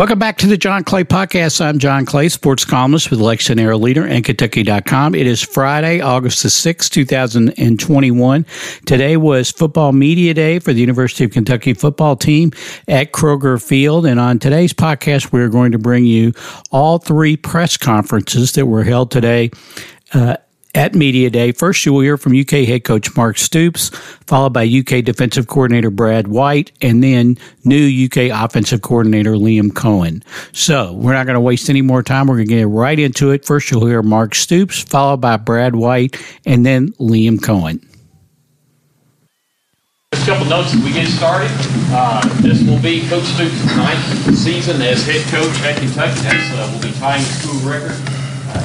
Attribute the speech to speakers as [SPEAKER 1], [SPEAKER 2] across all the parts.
[SPEAKER 1] Welcome back to the John Clay Podcast. I'm John Clay, sports columnist with Lexington Herald-Leader and Kentucky.com. It is Friday, August the 6th, 2021. Today was Football Media Day for the University of Kentucky football team at Kroger Field. And on today's podcast, we're going to bring you all three press conferences that were held today. Uh, at Media Day. First, you will hear from UK head coach Mark Stoops, followed by UK defensive coordinator Brad White, and then new UK offensive coordinator Liam Coen. So, we're not going to waste any more time. We're going to get right into it. First, you'll hear Mark Stoops, followed by Brad White, and then Liam Coen.
[SPEAKER 2] Just a couple notes as we get started. Uh, this will be Coach Stoops' ninth season as head coach at Kentucky. That's uh, will be tying school record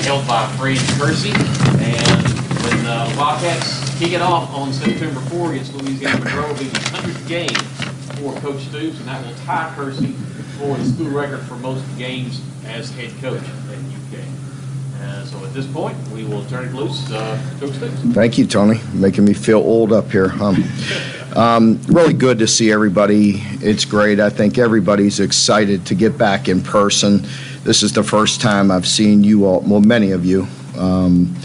[SPEAKER 2] held by Fran Curci. And when uh, Wildcats kick it off on September 4 against Louisiana Monroe, it'll be the 100th game for Coach Stoops, and that will tie Kersey for the school record for most games as head coach. Uh, so at this point, we will turn it loose. Uh.
[SPEAKER 3] Thank you, Tony. Making me feel old up here. Um, um, really good to see everybody. It's great. I think everybody's excited to get back in person. This is the first time I've seen you all, well, many of you, um,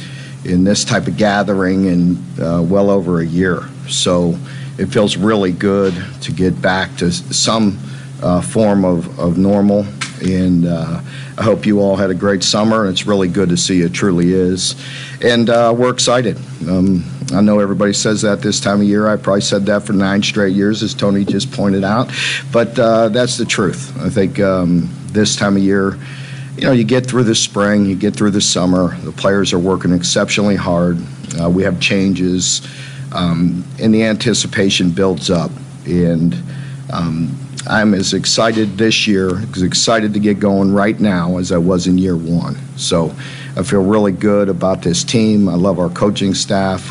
[SPEAKER 3] in this type of gathering in uh, well over a year. So it feels really good to get back to some uh, form of, of normal. And uh, I hope you all had a great summer. And it's really good to see you. it truly is. And uh, we're excited. Um, I know everybody says that this time of year. I probably said that for nine straight years, as Tony just pointed out. But uh, that's the truth. I think um, this time of year, you know, you get through the spring, you get through the summer. The players are working exceptionally hard. Uh, we have changes, um, and the anticipation builds up. And um, I'm as excited this year, as excited to get going right now as I was in year one. So I feel really good about this team. I love our coaching staff.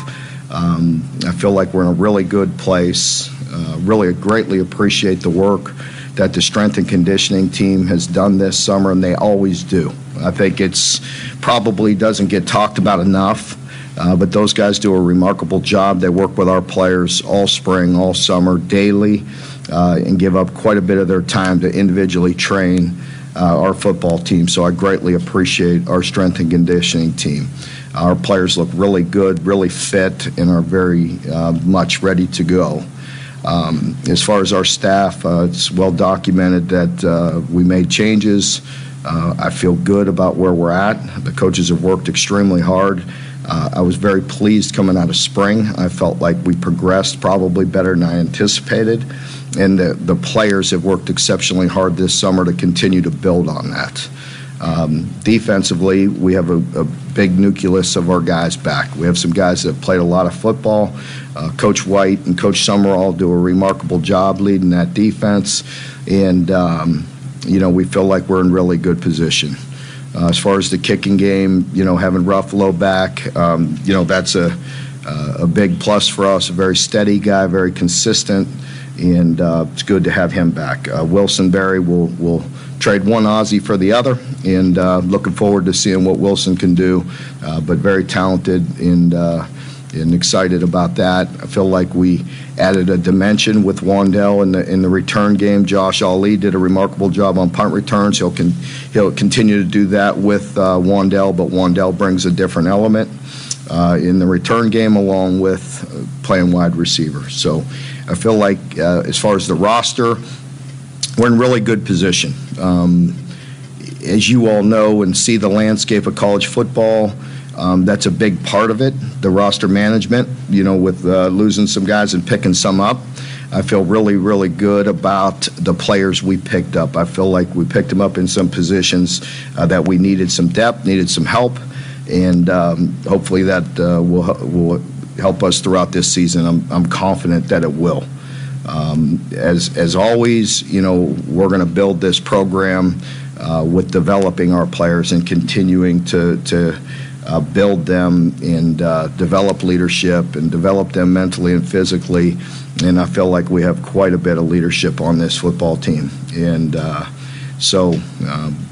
[SPEAKER 3] Um, I feel like we're in a really good place. Uh, really greatly appreciate the work that the strength and conditioning team has done this summer, and they always do. I think it's probably doesn't get talked about enough. Uh, but those guys do a remarkable job. They work with our players all spring, all summer, daily, uh, and give up quite a bit of their time to individually train uh, our football team. So I greatly appreciate our strength and conditioning team. Our players look really good, really fit, and are very uh, much ready to go. Um, as far as our staff, uh, it's well documented that uh, we made changes. Uh, I feel good about where we're at. The coaches have worked extremely hard. Uh, I was very pleased coming out of spring. I felt like we progressed probably better than I anticipated. And the, the players have worked exceptionally hard this summer to continue to build on that. Um, defensively, we have a, a, big nucleus of our guys back. We have some guys that have played a lot of football. Uh, Coach White and Coach Sumrall do a remarkable job leading that defense, and um, you know we feel like we're in really good position. Uh, as far as the kicking game, you know, having Ruffolo back, um, you know, that's a a big plus for us. A very steady guy, very consistent, and uh, it's good to have him back. Uh, Wilson Berry will will trade one Aussie for the other, and uh, looking forward to seeing what Wilson can do. Uh, but very talented and uh, and excited about that. I feel like we added a dimension with Wan'Dale in the in the return game. Josh Ali did a remarkable job on punt returns. He'll con- he'll continue to do that with uh, Wan'Dale, but Wan'Dale brings a different element. Uh, in the return game, along with playing wide receiver. So I feel like, as far as the roster, we're in really good position. Um, as you all know and see the landscape of college football, um, that's a big part of it. The roster management, you know, with uh, losing some guys and picking some up. I feel really, really good about the players we picked up. I feel like we picked them up in some positions uh, that we needed some depth, needed some help, and um, hopefully that uh, will will help us throughout this season. I'm, I'm confident that it will. Um, as, as always, you know, we're going to build this program uh, with developing our players and continuing to, to uh, build them and uh, develop leadership and develop them mentally and physically. And I feel like we have quite a bit of leadership on this football team. And uh, so, um,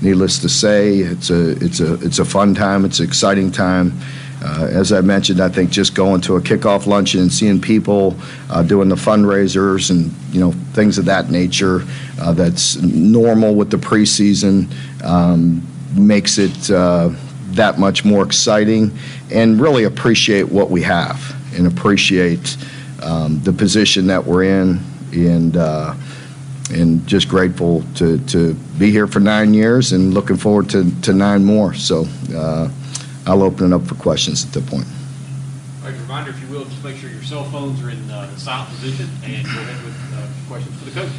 [SPEAKER 3] needless to say, it's a, it's, a, it's a fun time, it's an exciting time. Uh, as I mentioned, I think just going to a kickoff luncheon and seeing people uh, doing the fundraisers and you know things of that nature uh, that's normal with the preseason um, makes it uh, that much more exciting and really appreciate what we have and appreciate um, the position that we're in and uh, and just grateful to, to be here for nine years and looking forward to, to nine more. So uh, I'll open it up for questions at that point.
[SPEAKER 2] All right, reminder, if you will, just make sure your cell phones are in uh, the silent position and go ahead with uh, questions for the coach.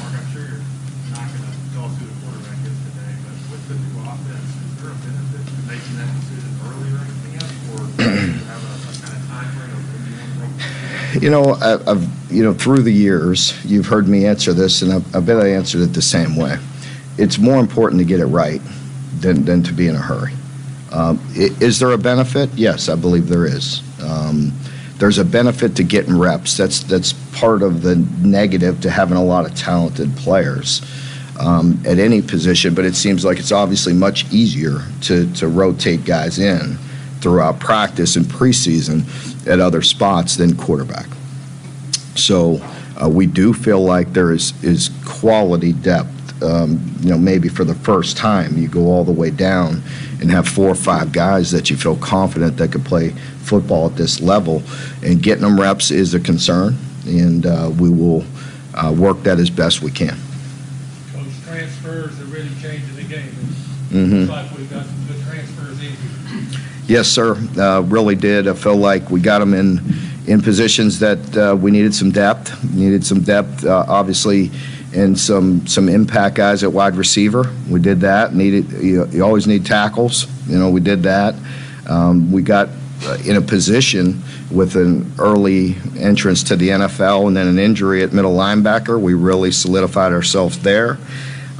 [SPEAKER 4] Mark, I'm sure you're not going to go through the quarterback is today, but with the new offense, is there a benefit to making that decision early or anything else? Or do you have a, a kind of time frame of when you want to
[SPEAKER 3] You know, I've you know through the years, you've heard me answer this, and I, I bet I answered it the same way. It's more important to get it right than than to be in a hurry. Um, is there a benefit? Yes, I believe there is. Um, there's a benefit to getting reps. That's that's part of the negative to having a lot of talented players um, at any position. But it seems like it's obviously much easier to to rotate guys in throughout practice and preseason at other spots than quarterback. So uh, we do feel like there is is quality depth. Um, you know, maybe for the first time, you go all the way down and have four or five guys that you feel confident that could play football at this level, and getting them reps is a concern, and uh, we will uh, work that as best we can.
[SPEAKER 4] Coach, transfers are really changing the game.
[SPEAKER 3] Mhm.
[SPEAKER 4] Like we've got some good transfers in.
[SPEAKER 3] Yes, sir. Uh, really did. I feel like we got them in in positions that uh, we needed some depth. Needed some depth, uh, obviously, and some some impact guys at wide receiver. We did that. Needed. You, you always need tackles. You know, we did that. Um, we got uh, in a position with an early entrance to the NFL and then an injury at middle linebacker. We really solidified ourselves there.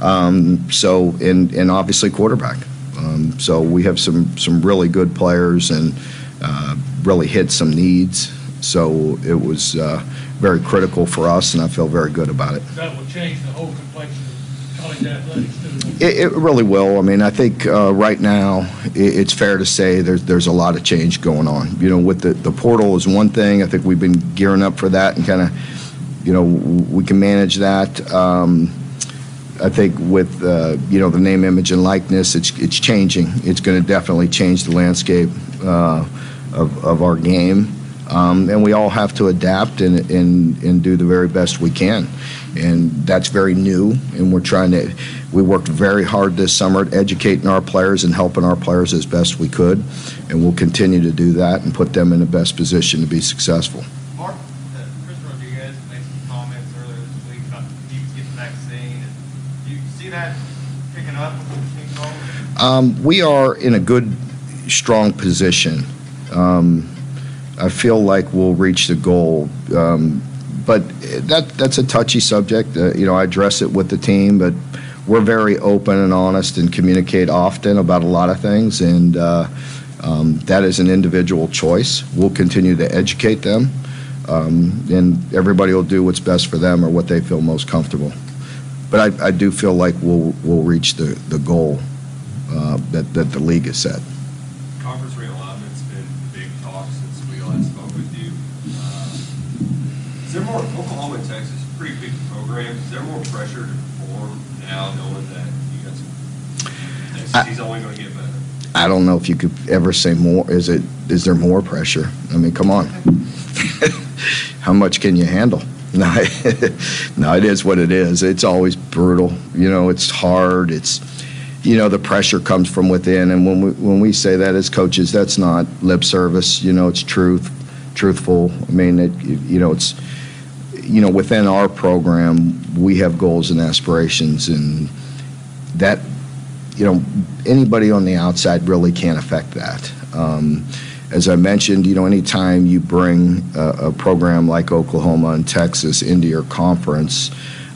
[SPEAKER 3] Um, so, and and obviously quarterback. Um, so we have some some really good players and uh, really hit some needs. So it was uh, very critical for us, and I feel very good about it.
[SPEAKER 4] That will change the whole complexion of college athletics too.
[SPEAKER 3] It, it really will. I mean, I think uh, right now it, it's fair to say there's there's a lot of change going on. You know, with the the portal is one thing. I think we've been gearing up for that and kind of, you know, we can manage that. Um, I think with uh, you know the name, image, and likeness, it's it's changing. It's going to definitely change the landscape uh, of of our game, um, and we all have to adapt and, and and do the very best we can. And that's very new, and we're trying to. We worked very hard this summer at educating our players and helping our players as best we could, and we'll continue to do that and put them in the best position to be successful.
[SPEAKER 5] Mark, uh, Chris Rodriguez made some comments earlier this week about the need to vaccine. Do you see that picking up with the team going?
[SPEAKER 3] Um, we are in a good, strong position. Um, I feel like we'll reach the goal, um, but that that's a touchy subject. Uh, you know, I address it with the team, but we're very open and honest and communicate often about a lot of things, and uh, um, that is an individual choice. We'll continue to educate them, um, and everybody will do what's best for them or what they feel most comfortable. But I, I do feel like we'll we'll reach the, the goal uh, that, that the league has set.
[SPEAKER 6] Texas, pretty big programs, is there more pressure to perform now knowing that you got some,
[SPEAKER 3] I-
[SPEAKER 6] SEC's only gonna get better?
[SPEAKER 3] I don't know if you could ever say more. Is it? Is there more pressure? I mean, come on. How much can you handle? No, no, it is what it is. It's always brutal. You know, it's hard. It's, you know, the pressure comes from within. And when we when we say that as coaches, that's not lip service. You know, it's truth, truthful. I mean, it, you know, it's, you know, within our program, we have goals and aspirations, and that you know, anybody on the outside really can't affect that. Um, as I mentioned, you know, anytime you bring a, a program like Oklahoma and Texas into your conference,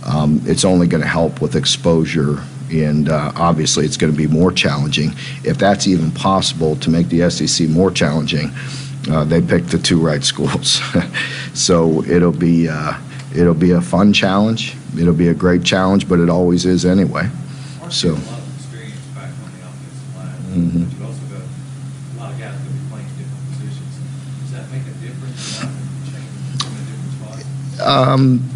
[SPEAKER 3] um, it's only going to help with exposure, and uh, obviously it's going to be more challenging. If that's even possible to make the SEC more challenging, uh, they picked the two right schools. so it'll be uh, it'll be a fun challenge. It'll be a great challenge, but it always is anyway. So.
[SPEAKER 5] Mm-hmm. Does that make a difference?
[SPEAKER 3] Um,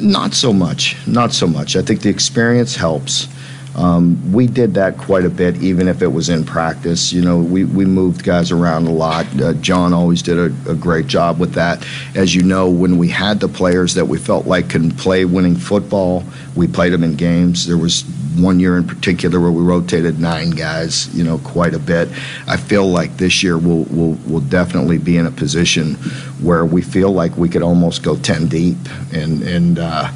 [SPEAKER 3] not so much. Not so much. I think the experience helps. Um, we did that quite a bit, even if it was in practice. You know, we, we moved guys around a lot. Uh, John always did a, a, great job with that. As you know, when we had the players that we felt like can play winning football, we played them in games. There was one year in particular where we rotated nine guys, you know, quite a bit. I feel like this year we'll, we'll, we'll definitely be in a position where we feel like we could almost go 10 deep. And, and uh,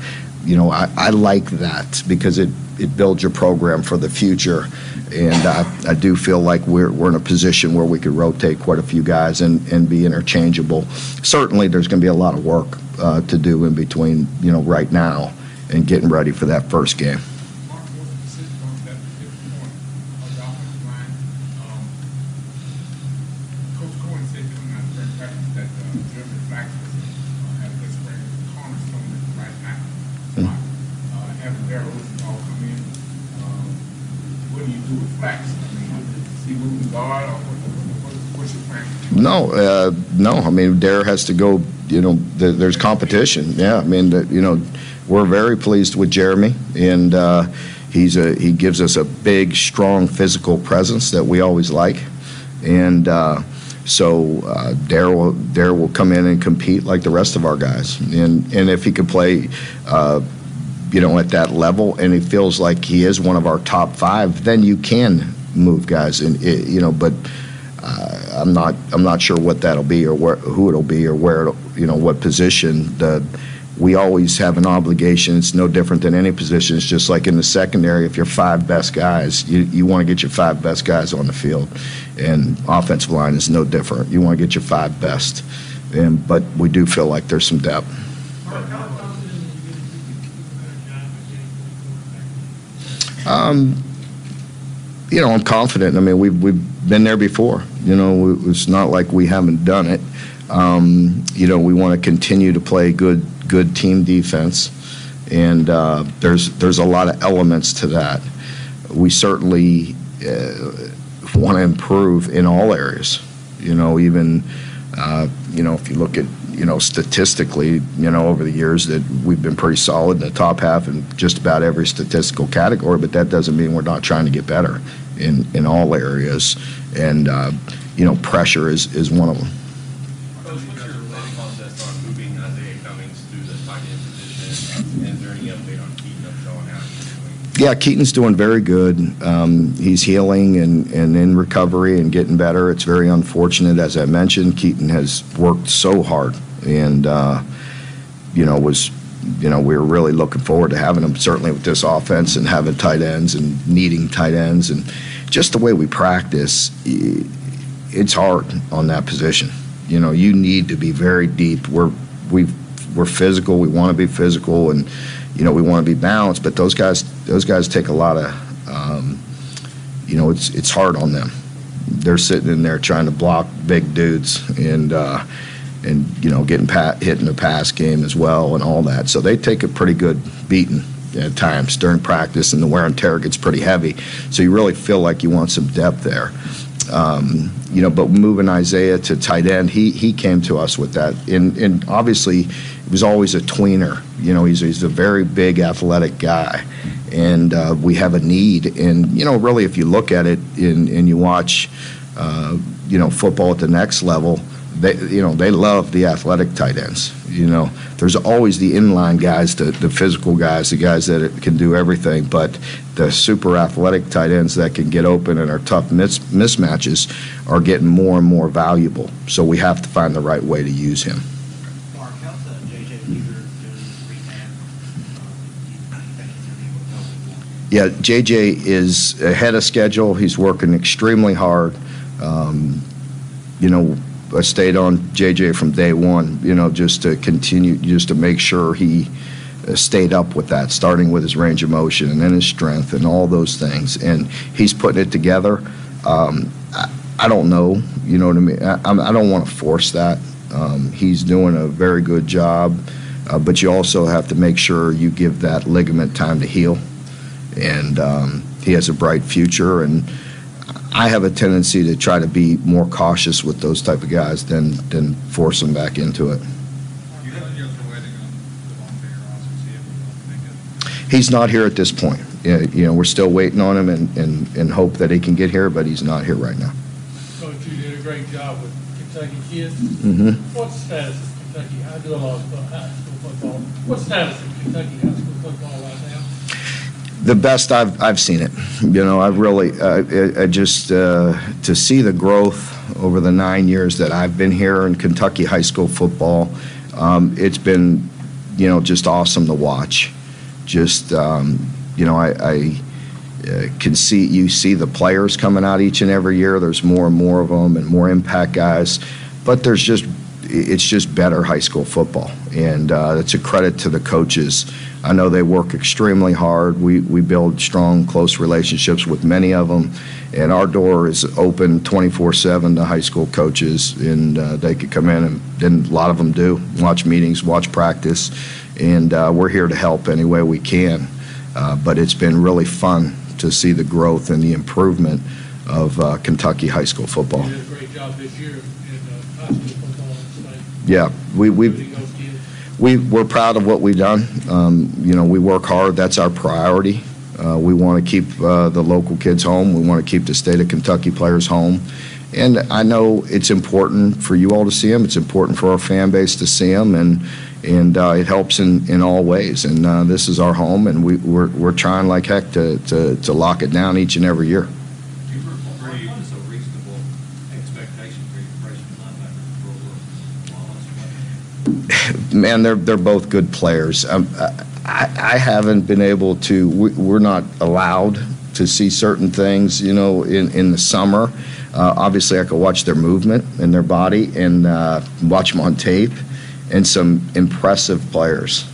[SPEAKER 3] you know, I, I like that because it it builds your program for the future. And I, I do feel like we're, we're in a position where we could rotate quite a few guys and, and be interchangeable. Certainly, there's going to be a lot of work uh, to do in between, you know, right now and getting ready for that first game. No, uh, no. I mean, Dare has to go. You know, the, there's competition. Yeah, I mean, you know, we're very pleased with Jeremy, and uh, he's a he gives us a big, strong physical presence that we always like, and. Uh, so uh, Dare will Dare will come in and compete like the rest of our guys, and and if he could play, uh, you know, at that level, and he feels like he is one of our top five, then you can move guys, and you know, but uh, I'm not I'm not sure what that'll be or where, who it'll be or where you know what position. The, we always have an obligation. It's no different than any position. It's just like in the secondary. If you're five best guys, you, you want to get your five best guys on the field, and offensive line is no different. You want to get your five best, and but we do feel like there's some depth. Um, you know, I'm confident. I mean, we've we've been there before. You know, it's not like we haven't done it. Um, you know, we want to continue to play good good team defense, and uh, there's there's a lot of elements to that. We certainly uh, want to improve in all areas. You know, even uh, you know if you look at you know statistically, you know over the years that we've been pretty solid in the top half in just about every statistical category. But that doesn't mean we're not trying to get better in in all areas and uh, you know pressure is is one of them. Yeah, Keaton's doing very good. Um, he's healing and, and in recovery and getting better. It's very unfortunate, as I mentioned. Keaton has worked so hard, and uh, you know was you know we were really looking forward to having him certainly with this offense and having tight ends and needing tight ends and just the way we practice, it's hard on that position. You know, you need to be very deep. We're we we're physical. We want to be physical, and you know we want to be balanced. But those guys those guys take a lot of um, you know it's it's hard on them. They're sitting in there trying to block big dudes and. Uh, and you know, getting pat, in the pass game as well, and all that. So they take a pretty good beating at times during practice, and the wear and tear gets pretty heavy. So you really feel like you want some depth there. Um, you know, but moving Isaiah to tight end, he he came to us with that, and and obviously he was always a tweener. You know, he's he's a very big athletic guy, and uh, we have a need. And you know, really, if you look at it and and you watch, uh, you know, football at the next level they you know they love the athletic tight ends. You know, there's always the inline guys, the, the physical guys, the guys that can do everything, but the super athletic tight ends that can get open and are tough mis- mismatches are getting more and more valuable. So we have to find the right way to use him. Yeah, JJ is ahead of schedule. He's working extremely hard. Um, you know, I stayed on JJ from day one, you know, just to continue, just to make sure he uh, stayed up with that, starting with his range of motion and then his strength and all those things. And he's putting it together. Um, I, I, don't know, you know what I mean? I, I don't want to force that. Um, he's doing a very good job, uh, but you also have to make sure you give that ligament time to heal. And um, he has a bright future. And I have a tendency to try to be more cautious with those type of guys than than force them back into it. He's not here at this point. You know, we're still waiting on him and, and, and hope that he can get here, but he's not here right now.
[SPEAKER 7] Coach, you did a great job with Kentucky kids.
[SPEAKER 3] hmm
[SPEAKER 7] What's the status of Kentucky? I do a lot of high school football. What's the status of Kentucky high school football?
[SPEAKER 3] The best I've I've seen it. You know, I've really uh, I, I just uh, to see the growth over the nine years that I've been here in Kentucky high school football. Um, it's been, you know, just awesome to watch. Just um, you know, I. I uh, can see you see the players coming out each and every year. There's more and more of them and more impact guys, but there's just it's just better high school football, and uh, it's a credit to the coaches. I know they work extremely hard. We we build strong, close relationships with many of them, and our door is open 24/7 to high school coaches, and uh, they could come in and then a lot of them do watch meetings, watch practice, and uh, we're here to help any way we can. Uh, but it's been really fun to see the growth and the improvement of uh, Kentucky high school football.
[SPEAKER 7] You did a great job this year in uh, high school football.
[SPEAKER 3] Yeah, we we
[SPEAKER 7] Including those kids.
[SPEAKER 3] We we're proud of what we've done. Um, you know, we work hard. That's our priority. Uh, we want to keep uh, the local kids home. We want to keep the state of Kentucky players home. And I know it's important for you all to see them. It's important for our fan base to see them, and and uh, it helps in, in all ways. And uh, this is our home, and we, we're we're trying like heck to, to to lock it down each and every year.
[SPEAKER 8] What is a reasonable expectation for your freshman linebacker for
[SPEAKER 3] man, they're they're both good players. Um, I, I haven't been able to. we- We're not allowed to see certain things, you know, in in the summer. Uh, obviously, I could watch their movement and their body and uh, watch them on tape, and some impressive players.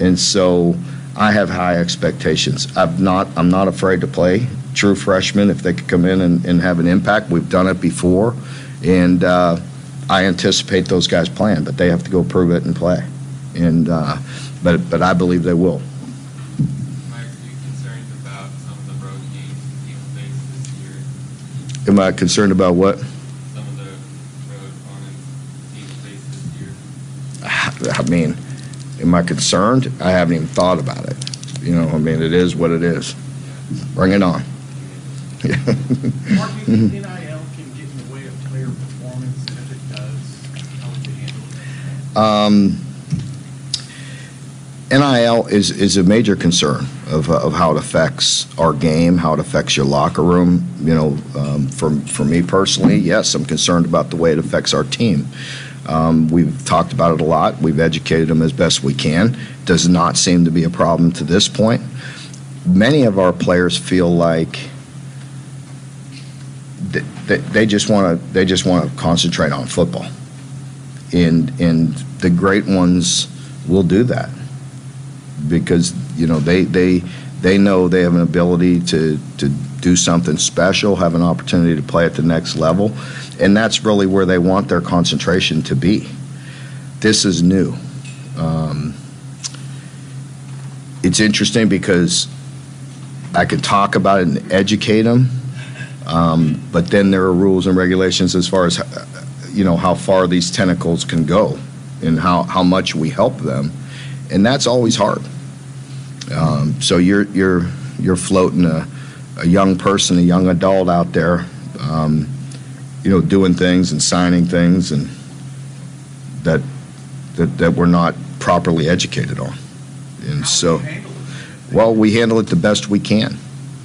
[SPEAKER 3] And so, I have high expectations. I'm not. I'm not afraid to play true freshmen if they could come in and, and have an impact. We've done it before, and. Uh, I anticipate those guys playing, but they have to go prove it and play. And uh, but but I believe they will.
[SPEAKER 5] Mike, are you concerned about some of the road games the team this year?
[SPEAKER 3] Am I concerned about what?
[SPEAKER 5] Some of the road opponents the team this year?
[SPEAKER 3] I mean, am I concerned? I haven't even thought about it. You know, I mean, it is what it is. Bring it on.
[SPEAKER 4] Mark, do you think NIL can get in the way of player performance? And if it does, how would you handle it?
[SPEAKER 3] Um, NIL is, is a major concern of, of how it affects our game, how it affects your locker room. You know, um, for, for me personally, yes, I'm concerned about the way it affects our team. Um, we've talked about it a lot. We've educated them as best we can. Does not seem to be a problem to this point. Many of our players feel like th- th- they just want to they just want to concentrate on football, and and the great ones will do that because you know they they they know they have an ability to to do something special, have an opportunity to play at the next level, and that's really where they want their concentration to be. This is new. Um, it's interesting because I can talk about it and educate them, um, but then there are rules and regulations as far as you know how far these tentacles can go and how, how much we help them, and that's always hard. Um, so you're you're you're floating a, a young person, a young adult out there, um, you know, doing things and signing things, and that that that we're not properly educated on, and so. Well, we handle it the best we can.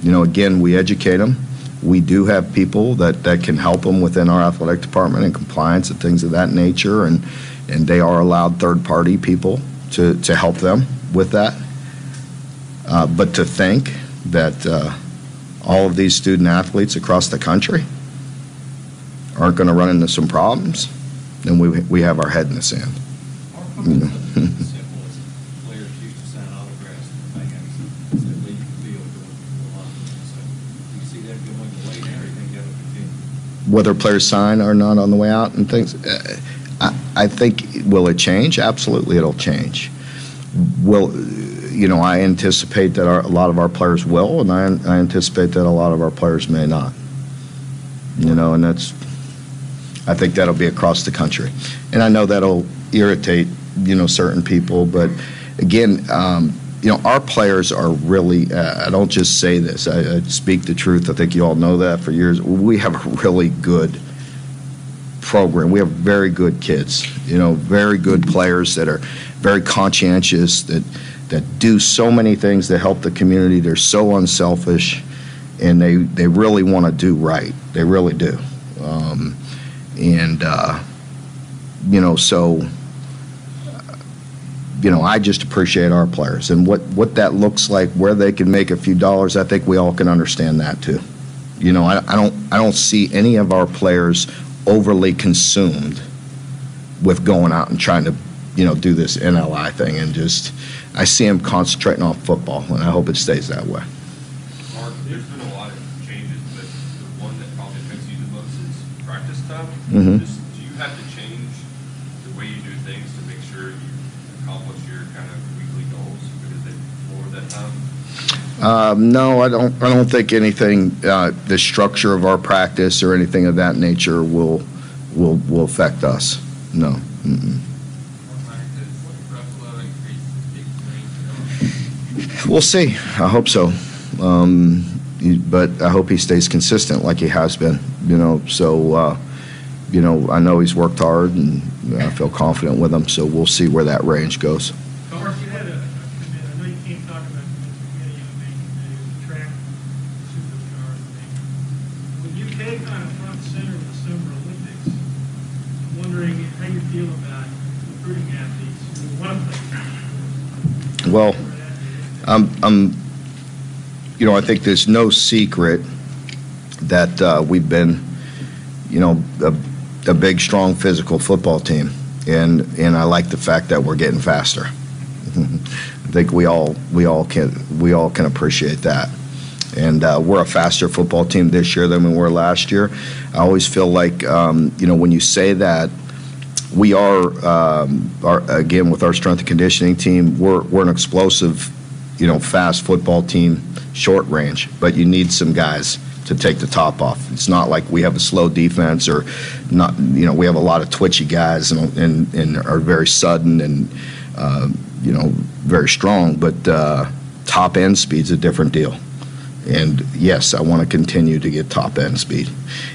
[SPEAKER 3] You know, again, we educate them. We do have people that, that can help them within our athletic department and compliance and things of that nature, and, and they are allowed third party people to, to help them with that. Uh, but to think that uh, all of these student athletes across the country aren't going to run into some problems, then we, we have our head in the sand
[SPEAKER 8] players used to sign autographs and things, so leave the field going to the line. So do you see that going away now, or you think that'll continue?
[SPEAKER 3] Whether players sign or not on the way out and things. Uh, I, I think will it change? Absolutely, it'll change. Will you know? I anticipate that our, a lot of our players will, and I, I anticipate that a lot of our players may not. You know, and that's. I think that'll be across the country, and I know that'll irritate you know certain people, but again, um, you know, our players are really, uh, I don't just say this, I, I speak the truth. I think you all know that for years. We have a really good program. We have very good kids, you know, very good players that are very conscientious, that, that do so many things to help the community. They're so unselfish, and they, they really want to do right. They really do. Um, and, uh, you know, so you know, I just appreciate our players and what, what that looks like, where they can make a few dollars. I think we all can understand that too. You know, I, I don't I don't see any of our players overly consumed with going out and trying to, you know, do this NLI thing and just I see them concentrating on football and I hope it stays that way.
[SPEAKER 6] Mark, there's been a lot of changes, but the one that probably affects you the most is practice time.
[SPEAKER 3] Mhm.
[SPEAKER 6] Just, do you have to change the way you do things to make sure you accomplish your kind of weekly goals because they lower that time?
[SPEAKER 3] Um, no, I don't. I don't think anything. Uh, the structure of our practice or anything of that nature will will will affect us. No. Mm-mm. We'll see. I hope so. Um, but I hope he stays consistent like he has been. You know. So. Uh, you know, I know he's worked hard, and I feel confident with him. So we'll see where that range goes.
[SPEAKER 7] Mark, you had a, a commit, I know you can't talk about commits, but you had a young man commit, who was a track superstar. I think. When you take on a front center of the Summer Olympics, I'm wondering how you feel about recruiting athletes who want to play.
[SPEAKER 3] Well,
[SPEAKER 7] for that.
[SPEAKER 3] I'm, I'm, you know, I think there's no secret that uh, we've been, you know, a, a big, strong, physical football team, and and I like the fact that we're getting faster. I think we all we all can we all can appreciate that, and uh, we're a faster football team this year than we were last year. I always feel like, um, you know, when you say that we are, um, are again with our strength and conditioning team. We're we're an explosive, you know, fast football team, short range. But you need some guys to take the top off. It's not like we have a slow defense or not. You know, we have a lot of twitchy guys and and, and are very sudden and uh, you know very strong. But uh, top end speed's a different deal. And yes, I want to continue to get top end speed.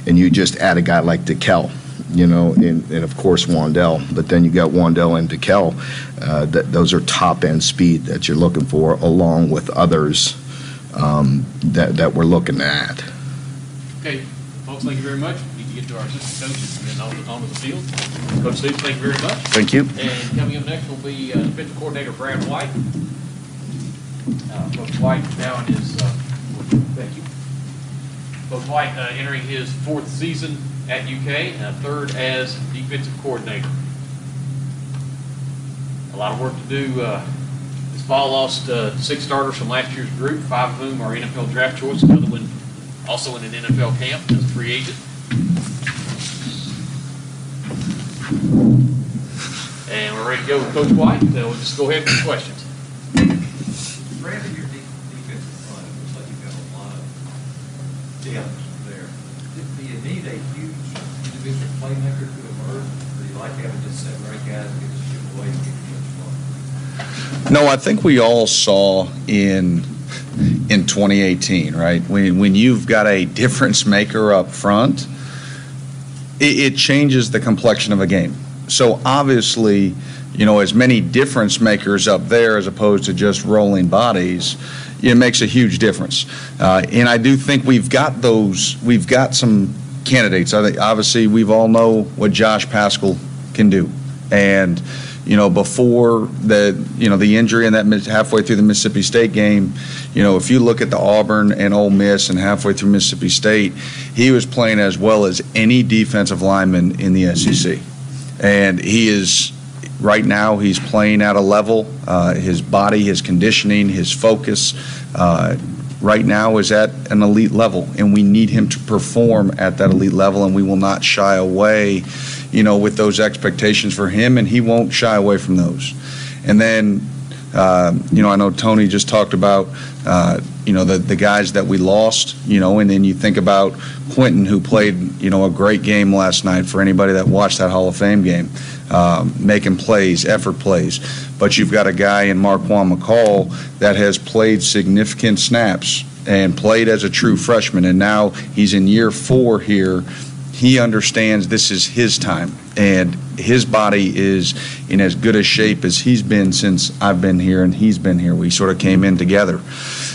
[SPEAKER 3] And you just add a guy like DeKel you know, and, and of course Wan'Dale. But then you got Wan'Dale and DeKel. Uh, that those are top end speed that you're looking for, along with others um, that that we're looking at.
[SPEAKER 2] Okay, folks, thank you very much. We need to get to our assistant coaches and then on, on to the field. Coach Stoops, thank you very much.
[SPEAKER 3] Thank you.
[SPEAKER 2] And coming up next will be uh, defensive coordinator Brad White. Uh, Coach White now in his, uh, thank you. Coach White uh, entering his fourth season at UK, uh, third as defensive coordinator. A lot of work to do. Uh, This fall lost uh, six starters from last year's group, five of whom are NFL draft choice, another one also in an NFL camp as a free agent. And we're ready to go with Coach White. So we'll just go ahead with questions.
[SPEAKER 8] Randy, your defensive line, looks like you've got a lot of depth there. Do do you need a huge emerge, or you like guys get away and get the?
[SPEAKER 9] No, I think we all saw in in 2018, right? When when you've got a difference maker up front, it, it changes the complexion of a game. So obviously, you know, as many difference makers up there as opposed to just rolling bodies, it makes a huge difference. Uh, and I do think we've got those. We've got some candidates. I think obviously we've all know what Josh Paschal can do, and you know before the you know the injury in that halfway through the Mississippi State game, you know if you look at the Auburn and Ole Miss and halfway through Mississippi State, he was playing as well as any defensive lineman in the SEC, and he is right now he's playing at a level. Uh, his body, his conditioning, his focus. Uh, Right now is at an elite level, and we need him to perform at that elite level, and we will not shy away, you know, with those expectations for him, and he won't shy away from those. And then, uh, you know, I know Tony just talked about, uh, you know, the the guys that we lost, you know, and then you think about Quinton, who played, you know, a great game last night for anybody that watched that Hall of Fame game, um, making plays, effort plays. But you've got a guy in Marquan McCall that has played significant snaps and played as a true freshman, and now he's in year four here. He understands this is his time, and his body is in as good a shape as he's been since I've been here and he's been here. We sort of came in together.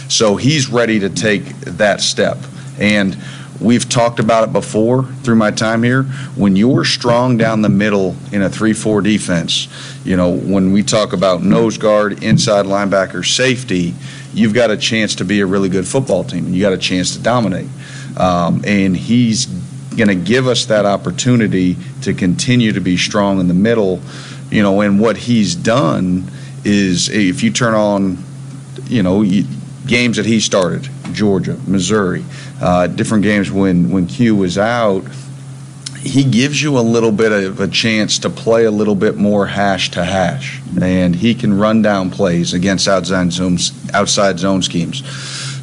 [SPEAKER 9] So he's ready to take that step. And we've talked about it before through my time here. When you're strong down the middle in a 3 4 defense, you know, when we talk about nose guard, inside linebacker, safety, you've got a chance to be a really good football team and you got a chance to dominate. Um, and he's going to give us that opportunity to continue to be strong in the middle. You know, and what he's done is if you turn on, you know, games that he started, Georgia, Missouri, uh, different games when when Q was out. He gives you a little bit of a chance to play a little bit more hash to hash, and he can run down plays against outside zones, outside zone schemes.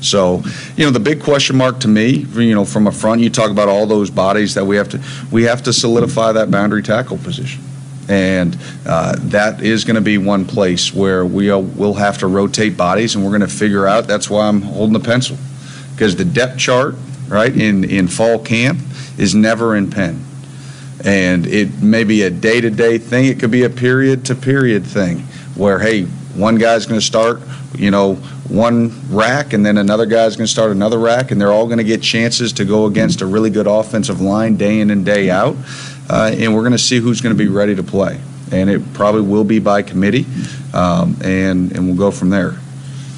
[SPEAKER 9] So, you know, the big question mark to me, you know, from a front, you talk about all those bodies that we have to we have to solidify that boundary tackle position. And uh, that is going to be one place where we will have to rotate bodies, and we're going to figure out. That's why I'm holding the pencil, because the depth chart, right, in, in fall camp is never in pen. And it may be a day to day thing, it could be a period to period thing where, hey, one guy's going to start, you know, one rack, and then another guy's going to start another rack, and they're all going to get chances to go against a really good offensive line day in and day out. Uh, and we're going to see who's going to be ready to play. And it probably will be by committee, um, and, and we'll go from there.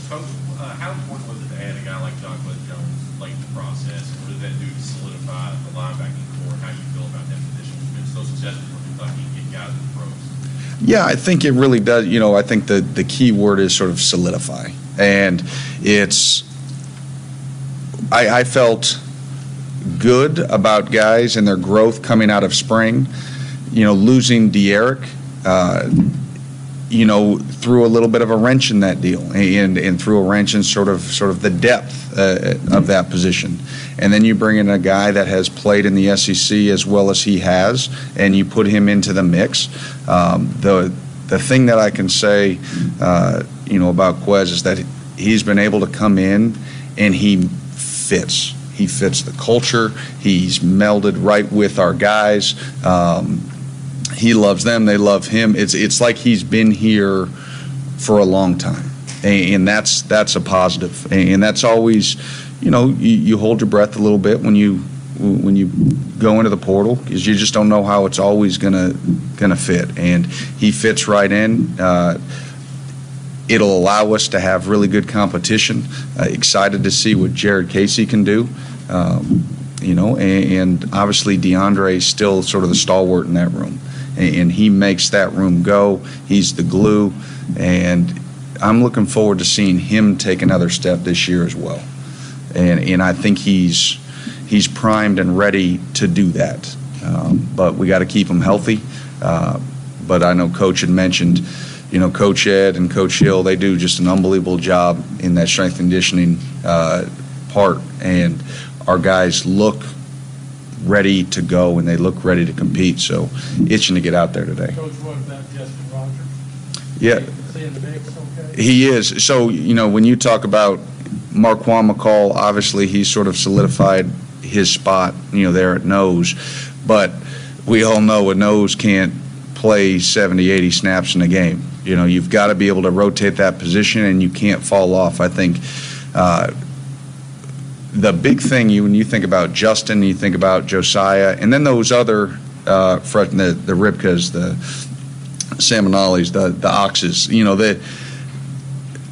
[SPEAKER 4] Coach, uh, how important was it to add a guy like Jacquez Jones late in the process? What did that do to solidify the linebacking corps? How do you feel about that position? It's been so successful for Kentucky getting guys in the pros.
[SPEAKER 9] Yeah, I think it really does. You know, I think the, the key word is sort of solidify and it's I, I felt good about guys and their growth coming out of spring. You know, losing D'Eriq, uh, you know, threw a little bit of a wrench in that deal, and and threw a wrench in sort of sort of the depth uh, of that position. And then you bring in a guy that has played in the SEC as well as he has, and you put him into the mix. Um, the the thing that I can say, uh, you know, about Quez is that he's been able to come in and he fits. He fits the culture. He's melded right with our guys. Um, he loves them. They love him. It's it's like he's been here for a long time, and, and that's that's a positive. And that's always, you know, you, you hold your breath a little bit when you when you go into the portal because you just don't know how it's always gonna gonna fit. And he fits right in. Uh, it'll allow us to have really good competition. Uh, excited to see what Jared Casey can do. Um, you know, and, and, obviously DeAndre is still sort of the stalwart in that room, and, and he makes that room go. He's the glue, and I'm looking forward to seeing him take another step this year as well. And and I think he's he's primed and ready to do that. Um, but we got to keep him healthy. Uh, but I know Coach had mentioned you know, Coach Ed and Coach Hill, they do just an unbelievable job in that strength and conditioning uh, part. And our guys look ready to go and they look ready to compete. So itching to get out there today.
[SPEAKER 7] Coach, what about Justin Rogers?
[SPEAKER 9] Yeah. He is. So, you know, when you talk about Marquan McCall, obviously he's sort of solidified his spot, you know, there at nose. But we all know a nose can't play 70, 80 snaps in a game. You know, you've got to be able to rotate that position, and you can't fall off. I think uh, the big thing you when you think about Justin, you think about Josiah, and then those other uh, the the Ripkas, the Salmonales, the the Oxes. You know that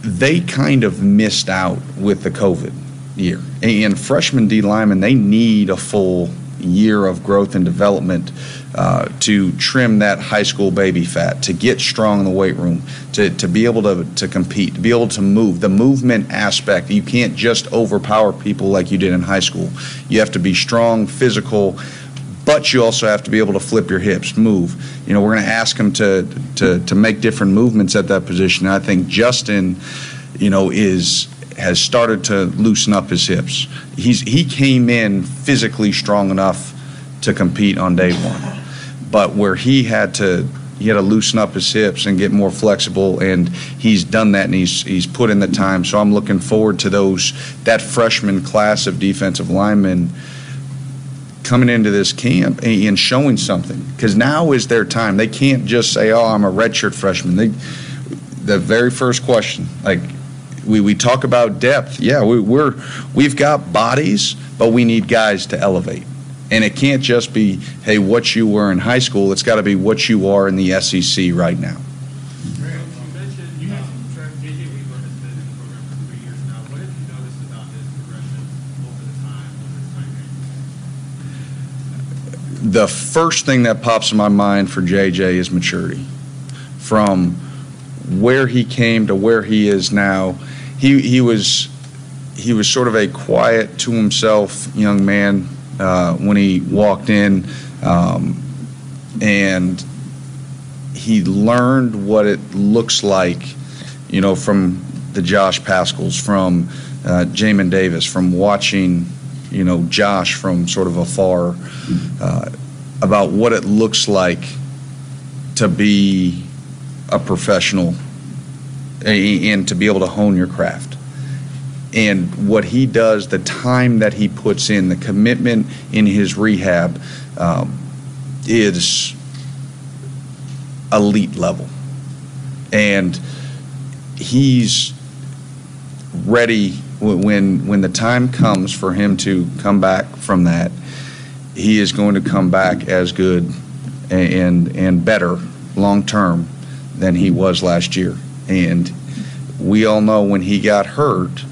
[SPEAKER 9] they kind of missed out with the COVID year. And freshman D linemen, they need a full year of growth and development uh, to trim that high school baby fat, to get strong in the weight room, to, to be able to, to compete, to be able to move. The movement aspect, you can't just overpower people like you did in high school. You have to be strong, physical, but you also have to be able to flip your hips, move. You know, we're going to ask them to, to, to make different movements at that position. And I think Justin, you know, is has started to loosen up his hips. He's he came in physically strong enough to compete on day one but where he had to he had to loosen up his hips and get more flexible, and he's done that, and he's he's put in the time. So I'm looking forward to those that freshman class of defensive linemen coming into this camp and showing something because now is their time. They can't just say, "Oh, I'm a redshirt freshman." They, the very first question, like we, we talk about depth. Yeah, we, we're we've got bodies, but we need guys to elevate. And it can't just be, hey, what you were in high school. It's got to be what you are in the SEC right now.
[SPEAKER 4] You mentioned, you mentioned Trent JJ Weaver has been in the program for three years now. What have you noticed about his progression over the time, over his time frame?
[SPEAKER 9] The first thing that pops in my mind for JJ is maturity. From where he came to where he is now, he he was he was sort of a quiet to himself young man uh, when he walked in, um, and he learned what it looks like, you know, from the Josh Paschals, from uh, Jamin Davis, from watching, you know, Josh from sort of afar, uh, about what it looks like to be a professional and to be able to hone your craft. And what he does, the time that he puts in, the commitment in his rehab um, is elite level. And he's ready when when the time comes for him to come back from that. He is going to come back as good and and better long term than he was last year. And we all know when he got hurt,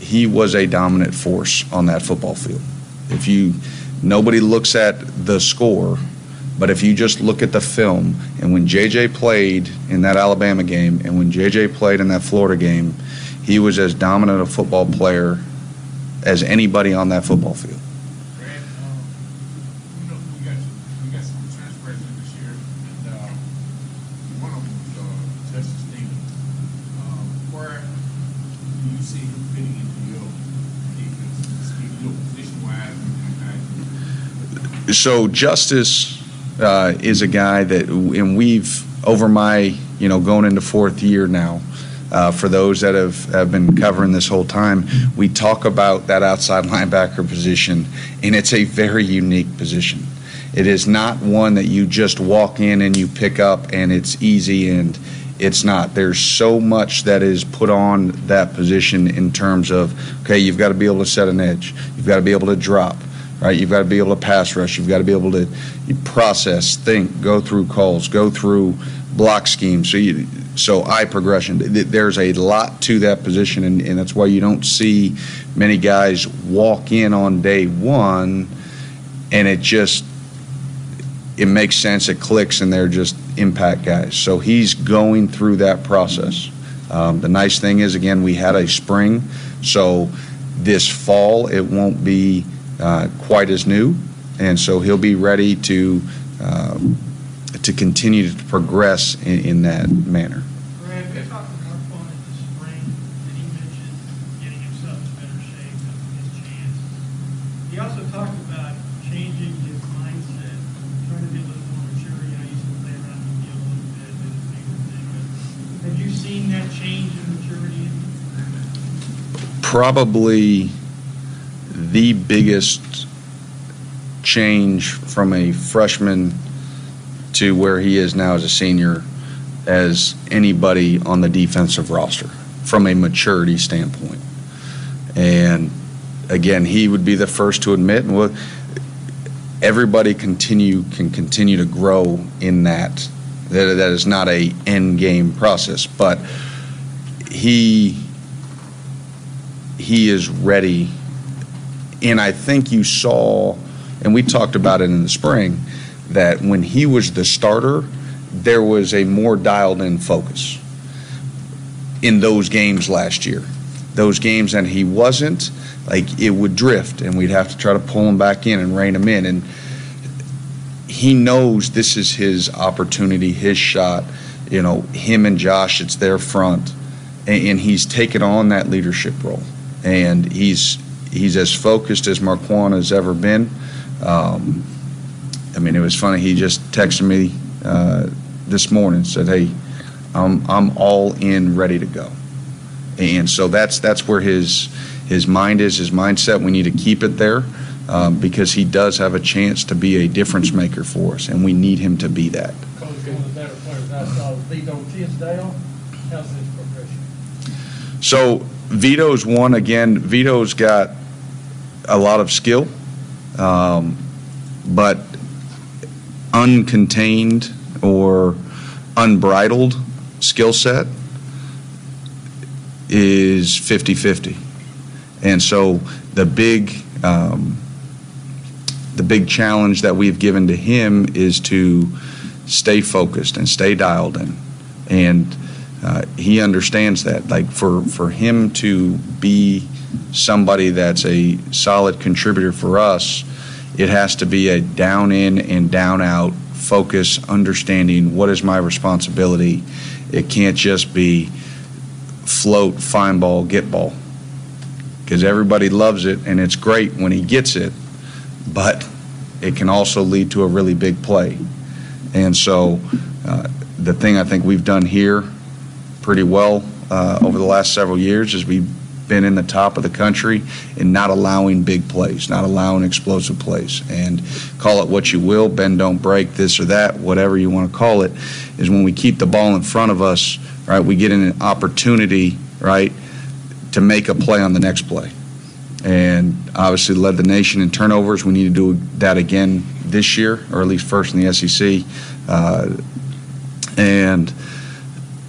[SPEAKER 9] he was a dominant force on that football field. If you nobody looks at the score, but if you just look at the film and when JJ played in that Alabama game and when JJ played in that Florida game, he was as dominant a football player as anybody on that football field.
[SPEAKER 4] Brad, um, you know, we got, we got some transfers in this year, and, uh, one of them was, uh, Justice Stevens. Um, where do you see him fitting into your defense, your position wise and, and,
[SPEAKER 9] So Justice uh, is a guy that, and we've over my, you know, going into fourth year now. Uh, for those that have, have been covering this whole time, we talk about that outside linebacker position, and it's a very unique position. It is not one that you just walk in and you pick up and it's easy and it's not. There's so much that is put on that position in terms of, okay, you've got to be able to set an edge, you've got to be able to drop, right? You've got to be able to pass rush. You've got to be able to process, think, go through calls, go through block schemes. So you, so eye progression. There's a lot to that position, and, and that's why you don't see many guys walk in on day one, and it just it makes sense. It clicks, and they're just impact guys. So he's going through that process. Um, the nice thing is, again, we had a spring, so this fall it won't be uh, quite as new, and so he'll be ready to uh, to continue to progress in, in that manner.
[SPEAKER 7] Brad, we talked to Mark in the spring, he mentioned getting himself in better shape and his chance. He also talked about changing his mindset, trying to be a little more mature. You used to play around the field a little bit, did his favorite thing. Have you seen that change in maturity?
[SPEAKER 9] probably the biggest change from a freshman to where he is now as a senior as anybody on the defensive roster from a maturity standpoint. And again, he would be the first to admit, and we'll, everybody continue can continue to grow in that. That that is not a end game process, but he he is ready. And I think you saw, and we talked about it in the spring, that when he was the starter, there was a more dialed in focus in those games last year. Those games and he wasn't, like it would drift and we'd have to try to pull him back in and rein him in. And he knows this is his opportunity, his shot. You know, him and Josh, it's their front. And, he's taken on that leadership role and he's he's as focused as Marquan has ever been. Um, I mean, it was funny. He just texted me uh, this morning, said, "Hey, I'm I'm all in, ready to go." And so that's that's where his his mind is, his mindset. We need to keep it there um, because he does have a chance to be a difference maker for us, and we need him to be that.
[SPEAKER 7] Coach, one of the better players I saw, Vito Tisdale. How's his progression?
[SPEAKER 9] So Vito's one again. Vito's got a lot of skill, um, but uncontained or unbridled skill set is 50-50. And so the big um, the big challenge that we've given to him is to stay focused and stay dialed in. And uh, he understands that. Like for, for him to be somebody that's a solid contributor for us, it has to be a down in and down out focus, understanding what is my responsibility. It can't just be float, find ball, get ball. Because everybody loves it and it's great when he gets it, but it can also lead to a really big play. And so uh, the thing I think we've done here pretty well uh, over the last several years as we've been in the top of the country in not allowing big plays, not allowing explosive plays. And call it what you will, bend, don't break, this or that, whatever you want to call it, is when we keep the ball in front of us, right, we get an opportunity, right, to make a play on the next play. And obviously led the nation in turnovers. We need to do that again this year, or at least first in the SEC. Uh, and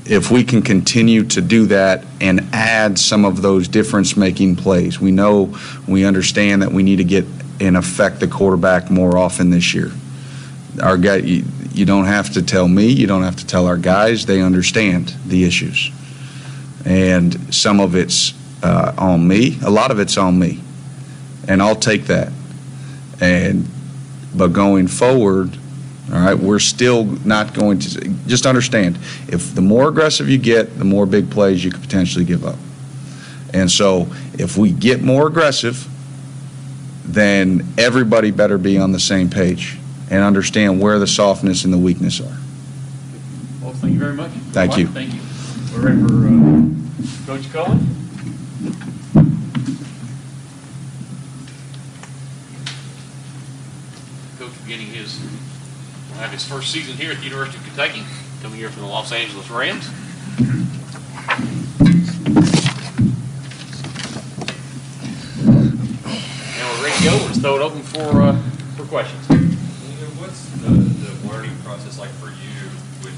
[SPEAKER 9] if we can continue to do that and add some of those difference making plays, we know, we understand that we need to get and affect the quarterback more often this year. Our guy, you, you don't have to tell me, you don't have to tell our guys, they understand the issues. And some of it's uh, on me, a lot of it's on me. And I'll take that. And but going forward, all right, we're still not going to just understand if the more aggressive you get, the more big plays you could potentially give up. And so if we get more aggressive, then everybody better be on the same page and understand where the softness and the weakness are.
[SPEAKER 2] Well, thank you very much.
[SPEAKER 9] Thank you.
[SPEAKER 2] Thank you. We're ready for uh, Coach Coen. Coach beginning his, have his first season here at the University of Kentucky, coming here from the Los Angeles Rams. Now we're ready to go. We're just throw it open for, uh, for questions.
[SPEAKER 6] What's the, the learning process like for you with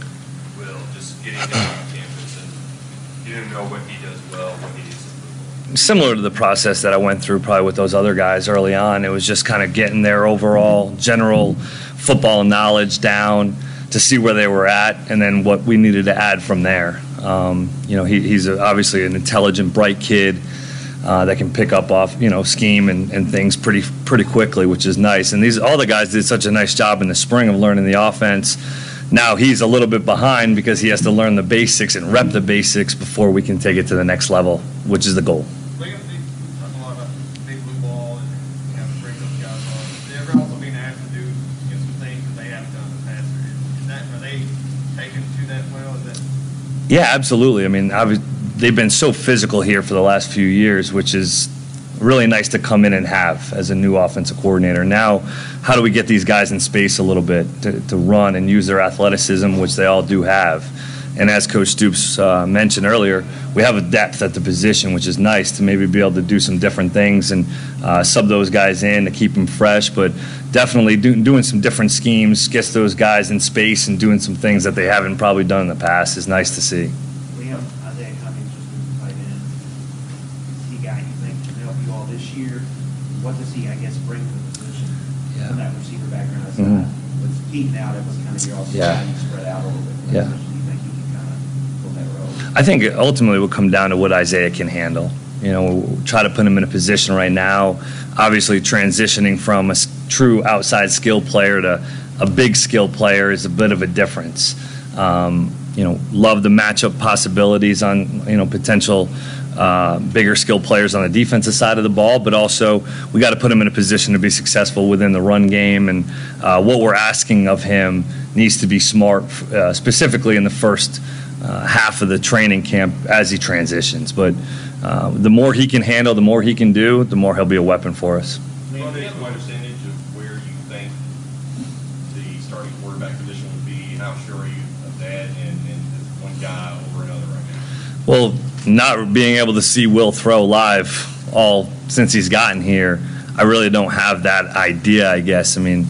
[SPEAKER 6] Will, just getting him on campus and getting to know what he does well, what he needs to improve on?
[SPEAKER 10] similar to the process that I went through probably with those other guys early on. It was just kind of getting their overall general football knowledge down to see where they were at and then what we needed to add from there. Um, you know, he, he's obviously an intelligent, bright kid. Uh, that can pick up off you know scheme and, and things pretty pretty quickly, which is nice. And these all the guys did such a nice job in the spring of learning the offense. Now he's a little bit behind because he has to learn the basics and rep the basics before we can take it to the next level, which is the goal.
[SPEAKER 5] We got big, talk a lot about big blue ball and, you know, bring those guys on. They're also being asked to do, you know, some things that they haven't done in the past. Is that, are they taken to that well? Is that?
[SPEAKER 10] Yeah, absolutely. I mean, they've been so physical here for the last few years, which is really nice to come in and have as a new offensive coordinator. Now, how do we get these guys in space a little bit to, to run and use their athleticism, which they all do have? And as Coach Stoops uh, mentioned earlier, we have a depth at the position, which is nice to maybe be able to do some different things and uh, sub those guys in to keep them fresh. But definitely do, doing some different schemes gets those guys in space and doing some things that they haven't probably done in the past is nice to see.
[SPEAKER 11] Liam, Izayah Cummings just moved to tight end. Is he guy you think can help you all this year? What does he, I guess, bring to the position?
[SPEAKER 10] Yeah.
[SPEAKER 11] From that receiver background, that's
[SPEAKER 10] Mhm.
[SPEAKER 11] with Keaton out, it was kind of your also
[SPEAKER 10] Yeah.
[SPEAKER 11] spread out a little bit.
[SPEAKER 10] Yeah.
[SPEAKER 11] position. Do you think he can kind of fill that role?
[SPEAKER 10] I think ultimately will come down to what Izayah can handle. You know, we'll try to put him in a position right now, obviously transitioning from a true outside skill player to a big skill player is a bit of a difference. Um, you know, love the matchup possibilities on, you know, potential uh, bigger skill players on the defensive side of the ball, but also we got to put him in a position to be successful within the run game. And uh, what we're asking of him needs to be smart, uh, specifically in the first uh, half of the training camp as he transitions. But uh, the more he can handle, the more he can do, the more he'll be a weapon for us.
[SPEAKER 6] Well, do you have a percentage of where you think the starting quarterback position would be? How sure are you of that? And, and one guy over another right now?
[SPEAKER 10] Well, not being able to see Will throw live all since he's gotten here, I really don't have that idea. I guess. I mean,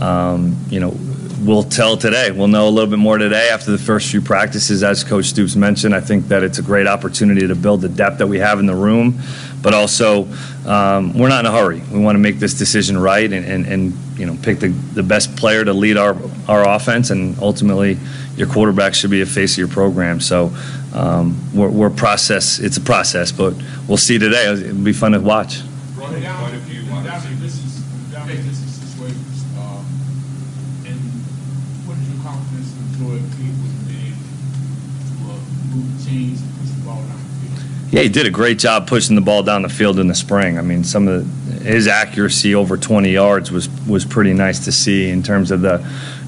[SPEAKER 10] um, you know, we'll tell today. We'll know a little bit more today after the first few practices. As Coach Stoops mentioned, I think that it's a great opportunity to build the depth that we have in the room, but also um, we're not in a hurry. We want to make this decision right and, and, and you know pick the, the best player to lead our our offense, and ultimately your quarterback should be a face of your program. So um, we're, we're process. It's a process, but we'll see today. It'll be fun to watch.
[SPEAKER 6] Running quite a few wide
[SPEAKER 4] Undoubtedly,
[SPEAKER 6] receivers.
[SPEAKER 4] this is, undoubtedly, this is situation, um, and what is your confidence in Joy Cleveland being able to, uh, and the ball down the field?
[SPEAKER 10] Yeah, he did a great job pushing the ball down the field in the spring. I mean, some of the, his accuracy over 20 yards was was pretty nice to see in terms of the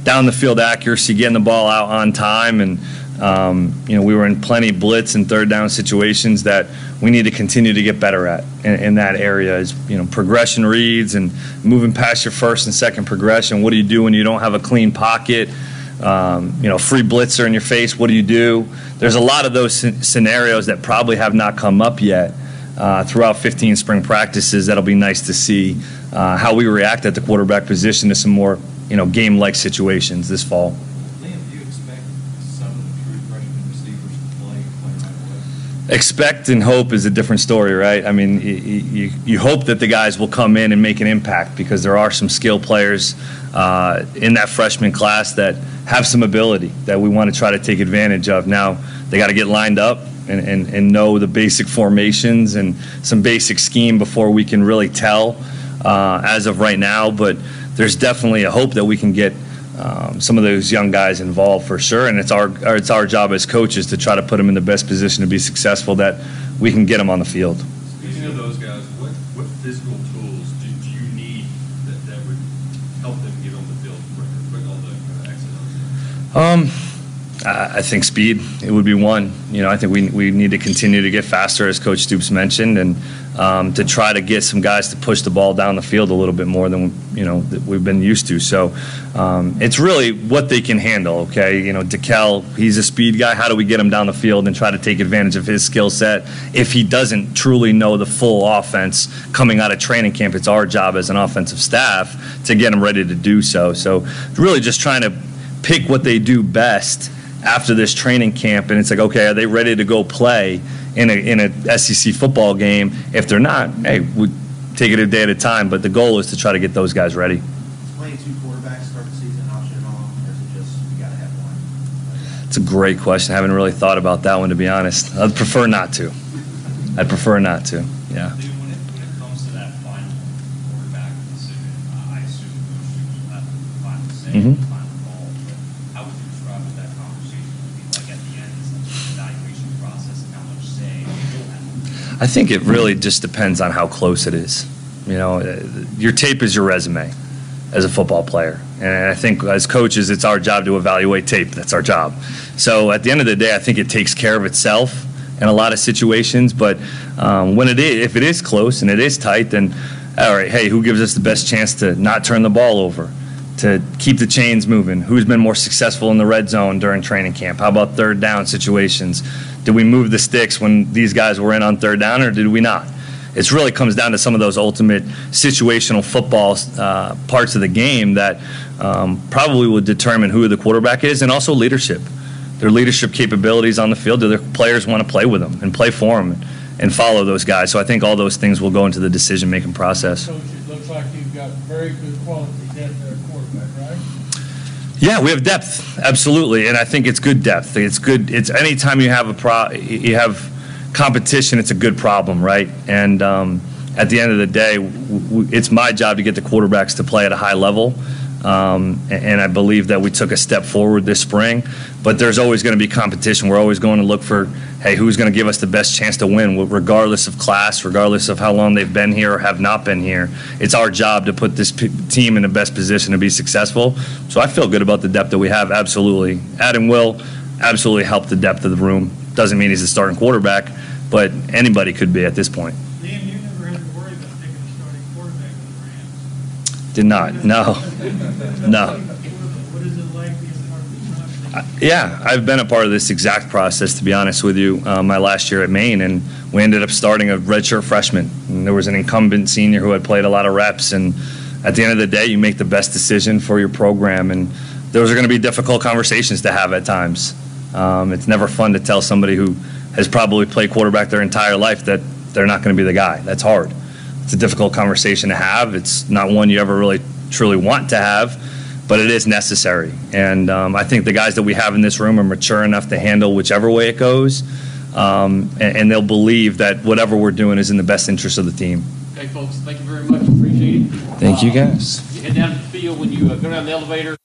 [SPEAKER 10] down the field accuracy, getting the ball out on time, and um, you know we were in plenty blitz and third down situations that we need to continue to get better at in, in that area. Is you know progression reads and moving past your first and second progression. What do you do when you don't have a clean pocket? Um, you know, free blitzer in your face. What do you do? There's a lot of those scenarios that probably have not come up yet uh, throughout 15 spring practices. That'll be nice to see uh, how we react at the quarterback position to some more, you know, game-like situations this fall.
[SPEAKER 8] Liam, do you expect some of the true freshman receivers to play, play right away?
[SPEAKER 10] Expect and hope is a different story, right? I mean, you, you, hope that the guys will come in and make an impact because there are some skill players uh, in that freshman class that have some ability that we want to try to take advantage of. Now, they got to get lined up and, and, and know the basic formations and some basic scheme before we can really tell uh, as of right now. But there's definitely a hope that we can get um, some of those young guys involved for sure. And it's our it's our job as coaches to try to put them in the best position to be successful that we can get them on the field.
[SPEAKER 6] Speaking of those guys, what, what physical tools do, do you need that, that would help them get on the field quicker, quick all the of X's?
[SPEAKER 10] Um, I I think speed it would be one. You know, I think we, we need to continue to get faster, as Coach Stoops mentioned, and um, to try to get some guys to push the ball down the field a little bit more than you know we've been used to. So um, it's really what they can handle. Okay, you know, DeKel, he's a speed guy. How do we get him down the field and try to take advantage of his skill set? If he doesn't truly know the full offense coming out of training camp, it's our job as an offensive staff to get him ready to do so. So really, just trying to pick what they do best after this training camp, and it's like, okay, are they ready to go play in a in a SEC football game? If they're not, hey, we take it a day at a time. But the goal is to try to get those guys ready.
[SPEAKER 11] Playing two quarterbacks start the season an option at all, or is it just you gotta have one?
[SPEAKER 10] It's a great question. I haven't really thought about that one to be honest. I'd prefer not to. I'd prefer not to. Yeah.
[SPEAKER 12] Dude, when it, when it comes to that final quarterback decision, uh, I assume Coach Stoops will have the final say,
[SPEAKER 10] Mhm.
[SPEAKER 12] the final call, but how would you describe what that conversation would be like at the end, is the evaluation process and how much say you'll have?
[SPEAKER 10] I think it really just depends on how close it is. You know, your tape is your resume as a football player. And I think as coaches, it's our job to evaluate tape. That's our job. So at the end of the day, I think it takes care of itself in a lot of situations. But um, when it is, if it is close and it is tight, then all right, hey, who gives us the best chance to not turn the ball over? To keep the chains moving? Who's been more successful in the red zone during training camp? How about third down situations? Did we move the sticks when these guys were in on third down, or did we not? It really comes down to some of those ultimate situational football uh, parts of the game that um, probably would determine who the quarterback is, and also leadership. Their leadership capabilities on the field. Do their players want to play with them and play for them and, follow those guys? So I think all those things will go into the decision making process.
[SPEAKER 7] Coach, it looks like you've got very good quality depth there?
[SPEAKER 10] Yeah, we have depth, absolutely, and I think it's good depth. It's good. It's anytime you have a pro, you have competition. It's a good problem, right? And um, at the end of the day, w- it's my job to get the quarterbacks to play at a high level. Um, and I believe that we took a step forward this spring. But there's always going to be competition. We're always going to look for, hey, who's going to give us the best chance to win, regardless of class, regardless of how long they've been here or have not been here. It's our job to put this p- team in the best position to be successful. So I feel good about the depth that we have. Absolutely, Adam will absolutely help the depth of the room. Doesn't mean he's a starting quarterback, but anybody could be at this point.
[SPEAKER 7] Dan, you never had to worry about taking a starting quarterback with the Rams.
[SPEAKER 10] Did not. No. No.
[SPEAKER 7] What is it like being part of the process?
[SPEAKER 10] Yeah, I've been a part of this exact process, to be honest with you, uh, my last year at Maine, and we ended up starting a redshirt freshman. And there was an incumbent senior who had played a lot of reps, and at the end of the day, you make the best decision for your program, and those are going to be difficult conversations to have at times. Um, it's never fun to tell somebody who has probably played quarterback their entire life that they're not going to be the guy. That's hard. It's a difficult conversation to have. It's not one you ever really truly want to have, but it is necessary. And um, I think the guys that we have in this room are mature enough to handle whichever way it goes, um, and, and they'll believe that whatever we're doing is in the best interest of the team.
[SPEAKER 2] Okay, folks, thank you very much. Appreciate it.
[SPEAKER 10] Thank you,
[SPEAKER 2] Uh,
[SPEAKER 10] guys.
[SPEAKER 2] You head down to the field when you uh, go down the elevator.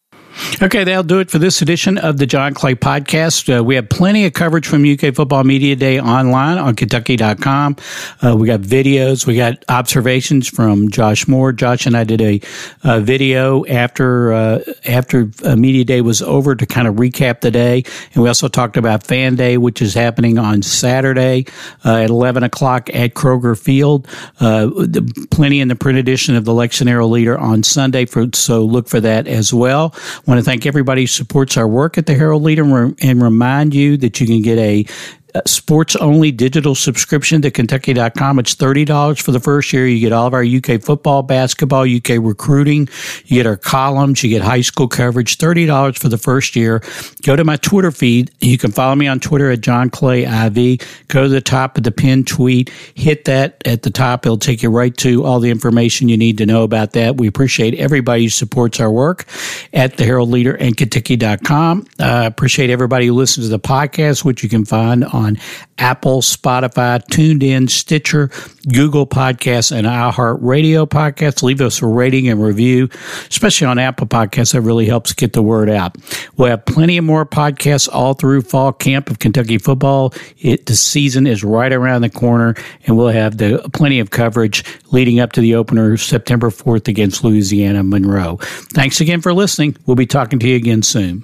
[SPEAKER 1] Okay, that'll do it for this edition of the John Clay Podcast. Uh, we have plenty of coverage from UK Football Media Day online on Kentucky.com. Uh, we got videos, we got observations from Josh Moore. Josh and I did a, uh video after uh, after uh, Media Day was over to kind of recap the day, and we also talked about Fan Day, which is happening on Saturday uh, at 11 o'clock at Kroger Field. Uh, the, plenty in the print edition of the Herald-Leader on Sunday, for, so look for that as well. want to thank everybody who supports our work at the Herald Leader and, and remind you that you can get a sports only digital subscription to Kentucky.com. It's $30 for the first year. You get all of our UK football, basketball, UK recruiting. You get our columns. You get high school coverage. $30 for the first year. Go to my Twitter feed. You can follow me on Twitter at John Clay IV. Go to the top of the pinned tweet. Hit that at the top. It'll take you right to all the information you need to know about that. We appreciate everybody who supports our work at the Herald Leader and Kentucky.com. Uh, appreciate everybody who listens to the podcast, which you can find on Apple, Spotify, TuneIn, Stitcher, Google Podcasts, and iHeartRadio Podcasts. Leave us a rating and review, especially on Apple Podcasts. That really helps get the word out. We'll have plenty of more podcasts all through fall camp of Kentucky football. It, the season is right around the corner, and we'll have the plenty of coverage leading up to the opener September 4th against Louisiana Monroe. Thanks again for listening. We'll be talking to you again soon.